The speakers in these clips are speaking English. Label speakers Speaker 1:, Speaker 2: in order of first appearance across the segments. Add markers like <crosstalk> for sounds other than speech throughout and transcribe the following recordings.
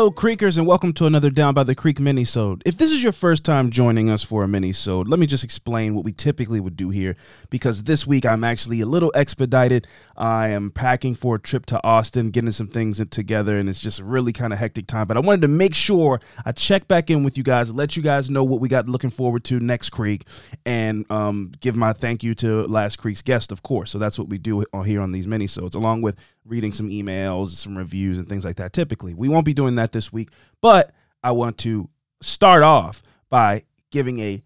Speaker 1: Hello, Creekers, and welcome to another Down by the Creek mini-sode. If this is your first time joining us for a mini-sode, let me just explain what we typically would do here, because this week I'm actually a little expedited. I am packing for a trip to Austin, getting some things together, and it's just a really kind of hectic time. But I wanted to make sure I check back in with you guys, let you guys know what we got looking forward to next Creek, and um, give my thank you to last Creek's guest, of course. So that's what we do here on these mini-sodes, along with reading some emails, some reviews, and things like that. Typically, we won't be doing that this week, but I want to start off by giving a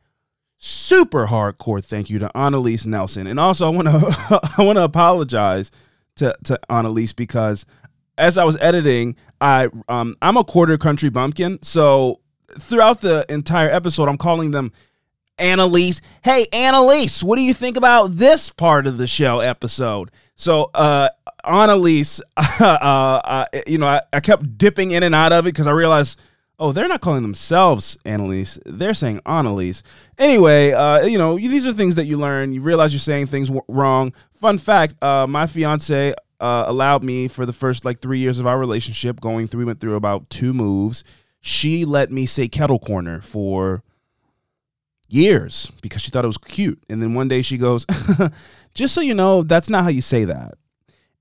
Speaker 1: super hardcore thank you to Annalise Nelson, and also I want to <laughs> I want to apologize to to Annalise because as I was editing, I um I'm a quarter country bumpkin, so throughout the entire episode, I'm calling them Annalise. Hey, Annalise, what do you think about this part of the show episode? So, uh, Annalise, <laughs> uh, uh, you know, I, I kept dipping in and out of it because I realized, oh, they're not calling themselves Annalise. They're saying Annalise. Anyway, uh, you know, these are things that you learn. You realize you're saying things w- wrong. Fun fact uh, my fiance uh, allowed me for the first like three years of our relationship, going through, we went through about two moves. She let me say kettle corner for years because she thought it was cute. And then one day she goes, <laughs> just so you know, that's not how you say that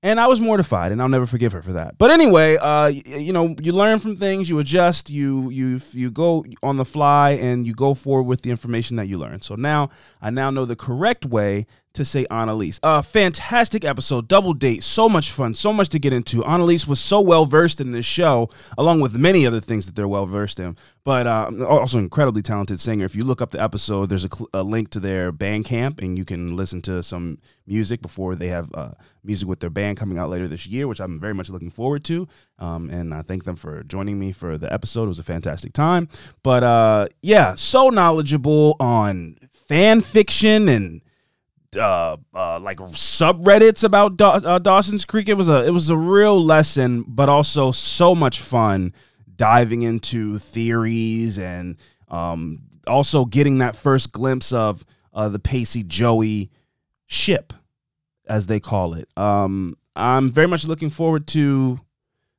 Speaker 1: and I was mortified, and I'll never forgive her for that. But anyway, uh, you, you know, you learn from things, you adjust, you you you go on the fly, and you go forward with the information that you learn. So now I now know the correct way to say Annalise. A fantastic episode, double date, so much fun, so much to get into. Annalise was so well versed in this show, along with many other things that they're well versed in. But uh, also incredibly talented singer. If you look up the episode, there's a, cl- a, link to their Bandcamp, and you can listen to some music before they have uh, music with their band coming out later this year, which I'm very much looking forward to. Um, and I thank them for joining me for the episode. It was a fantastic time. But uh, yeah, so knowledgeable on fan fiction and uh, uh, like subreddits about uh, Dawson's Creek. It was a it was a real lesson, but also so much fun diving into theories and um, also getting that first glimpse of uh, the Pacey Joey ship, as they call it. Um, I'm very much looking forward to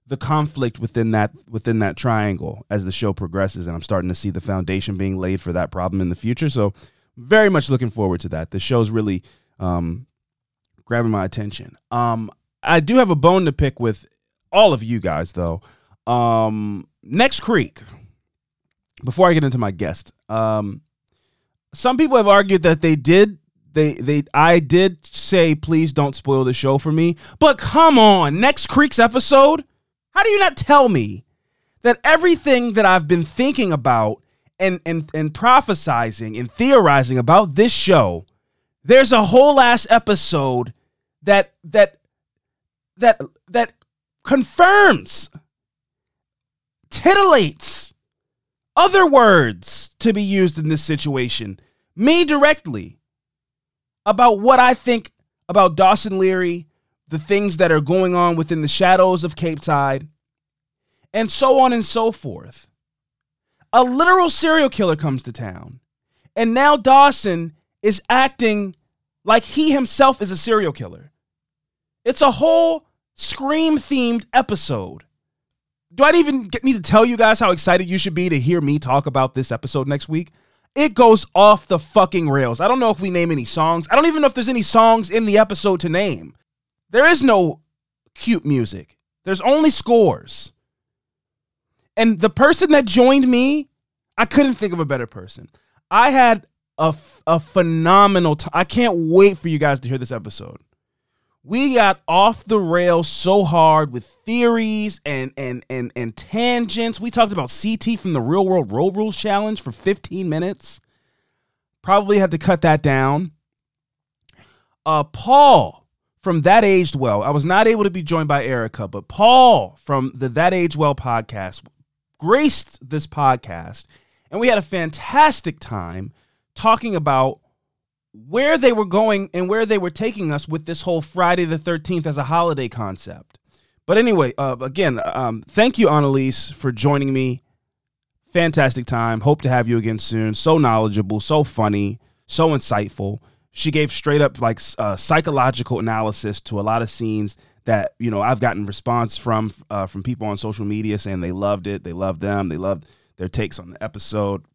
Speaker 1: the conflict within that within that triangle as the show progresses, and I'm starting to see the foundation being laid for that problem in the future. So very much looking forward to that. The show's really um, grabbing my attention. Um, I do have a bone to pick with all of you guys, though. Um, next Creek. Before I get into my guest, um, some people have argued that they did they they I did say please don't spoil the show for me. But come on, next Creek's episode. How do you not tell me that everything that I've been thinking about and and and prophesizing and theorizing about this show, there's a whole ass episode that that that that confirms titillates other words to be used in this situation. Me directly about what I think about Dawson Leary, the things that are going on within the shadows of Capeside, and so on and so forth a literal serial killer comes to town. And now Dawson is acting like he himself is a serial killer. It's a whole Scream themed episode. Do I even need to tell you guys how excited you should be to hear me talk about this episode next week? It goes off the fucking rails. I don't know if we name any songs. I don't even know if there's any songs in the episode to name. There is no cute music, there's only scores. And the person that joined me, I couldn't think of a better person. I had a, a phenomenal time. I can't wait for you guys to hear this episode. We got off the rails so hard with theories and and and and tangents. We talked about CT from the Real World Road Rules Challenge for 15 minutes. Probably had to cut that down. Uh, Paul from That Aged Well. I was not able to be joined by Erica, but Paul from the That Aged Well podcast graced this podcast, and we had a fantastic time talking about where they were going and where they were taking us with this whole Friday the 13th as a holiday concept. But anyway, uh, again, um, thank you, Annalise, for joining me. Fantastic time. Hope to have you again soon. So knowledgeable, so funny, so insightful. She gave straight up like uh, psychological analysis to a lot of scenes that you know I've gotten response from uh, from people on social media saying they loved it, they loved them, they loved their takes on the episode,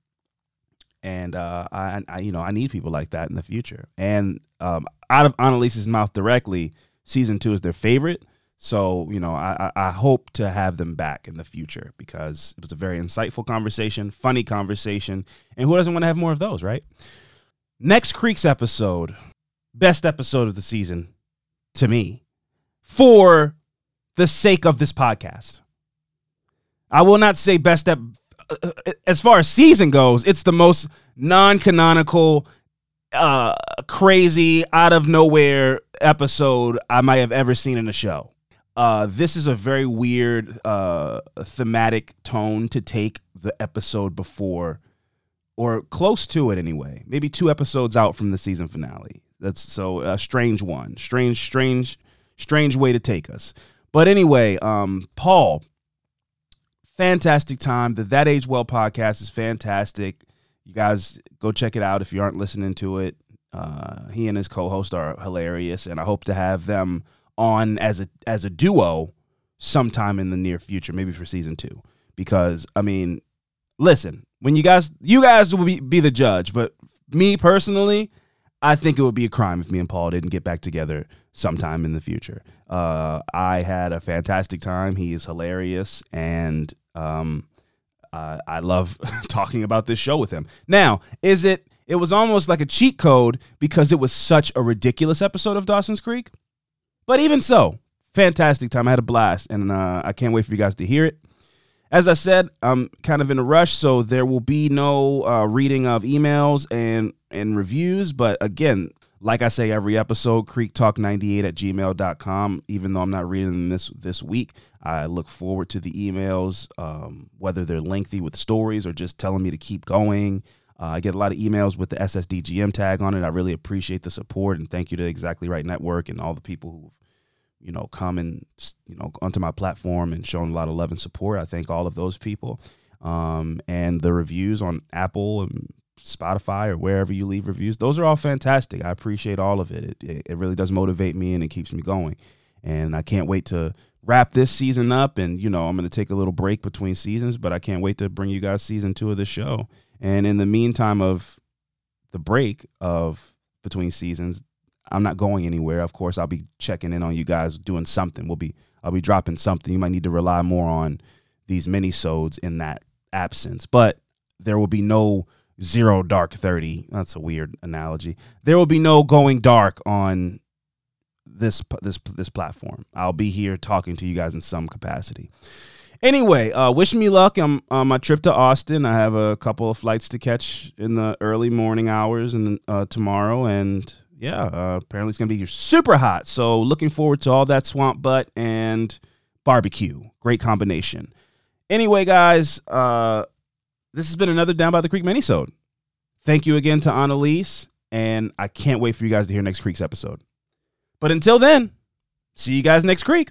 Speaker 1: and uh, I, I you know I need people like that in the future. And um, out of Annalise's mouth directly, season two is their favorite. So, you know, I, I hope to have them back in the future because it was a very insightful conversation, funny conversation. And who doesn't want to have more of those, right? Next Creeks episode, best episode of the season to me, for the sake of this podcast. I will not say best ep- as far as season goes, it's the most non-canonical uh crazy out of nowhere episode I might have ever seen in a show. Uh, this is a very weird uh, thematic tone to take the episode before, or close to it anyway. Maybe two episodes out from the season finale. That's so a strange one, strange, strange, strange way to take us. But anyway, um, Paul, fantastic time. The That Age Well podcast is fantastic. You guys go check it out if you aren't listening to it. Uh, he and his co-host are hilarious, and I hope to have them on as a as a duo sometime in the near future, maybe for season two. Because I mean, listen, when you guys you guys will be, be the judge, but me personally, I think it would be a crime if me and Paul didn't get back together sometime in the future. Uh, I had a fantastic time. He is hilarious, and um, uh, I love <laughs> talking about this show with him. Now, is it? It was almost like a cheat code because it was such a ridiculous episode of Dawson's Creek. But even so, fantastic time. I had a blast, and uh, I can't wait for you guys to hear it. As I said, I'm kind of in a rush, so there will be no uh, reading of emails and, and reviews. But again, like I say every episode, creektalk98 at gmail.com. Even though I'm not reading this, this week, I look forward to the emails, um, whether they're lengthy with stories or just telling me to keep going. Uh, I get a lot of emails with the SSDGM tag on it. I really appreciate the support and thank you to Exactly Right Network and all the people who've you know, come and you know onto my platform and shown a lot of love and support. I thank all of those people. Um, and the reviews on Apple and Spotify or wherever you leave reviews, those are all fantastic. I appreciate all of it. It, it really does motivate me and it keeps me going. And I can't wait to wrap this season up. And you know, I'm going to take a little break between seasons, but I can't wait to bring you guys season two of the show. And in the meantime of the break of between seasons, I'm not going anywhere. Of course, I'll be checking in on you guys doing something. We'll be I'll be dropping something. You might need to rely more on these mini sodes in that absence. But there will be no zero dark 30. That's a weird analogy. There will be no going dark on this this this platform. I'll be here talking to you guys in some capacity. Anyway, uh, wish me luck. I'm on my trip to Austin. I have a couple of flights to catch in the early morning hours and uh, tomorrow, and yeah, uh, apparently it's gonna be super hot. So looking forward to all that swamp butt and barbecue. Great combination. Anyway, guys, uh, this has been another Down by the Creek minisode. Thank you again to Annalise, and I can't wait for you guys to hear next Creek's episode. But until then, see you guys next Creek.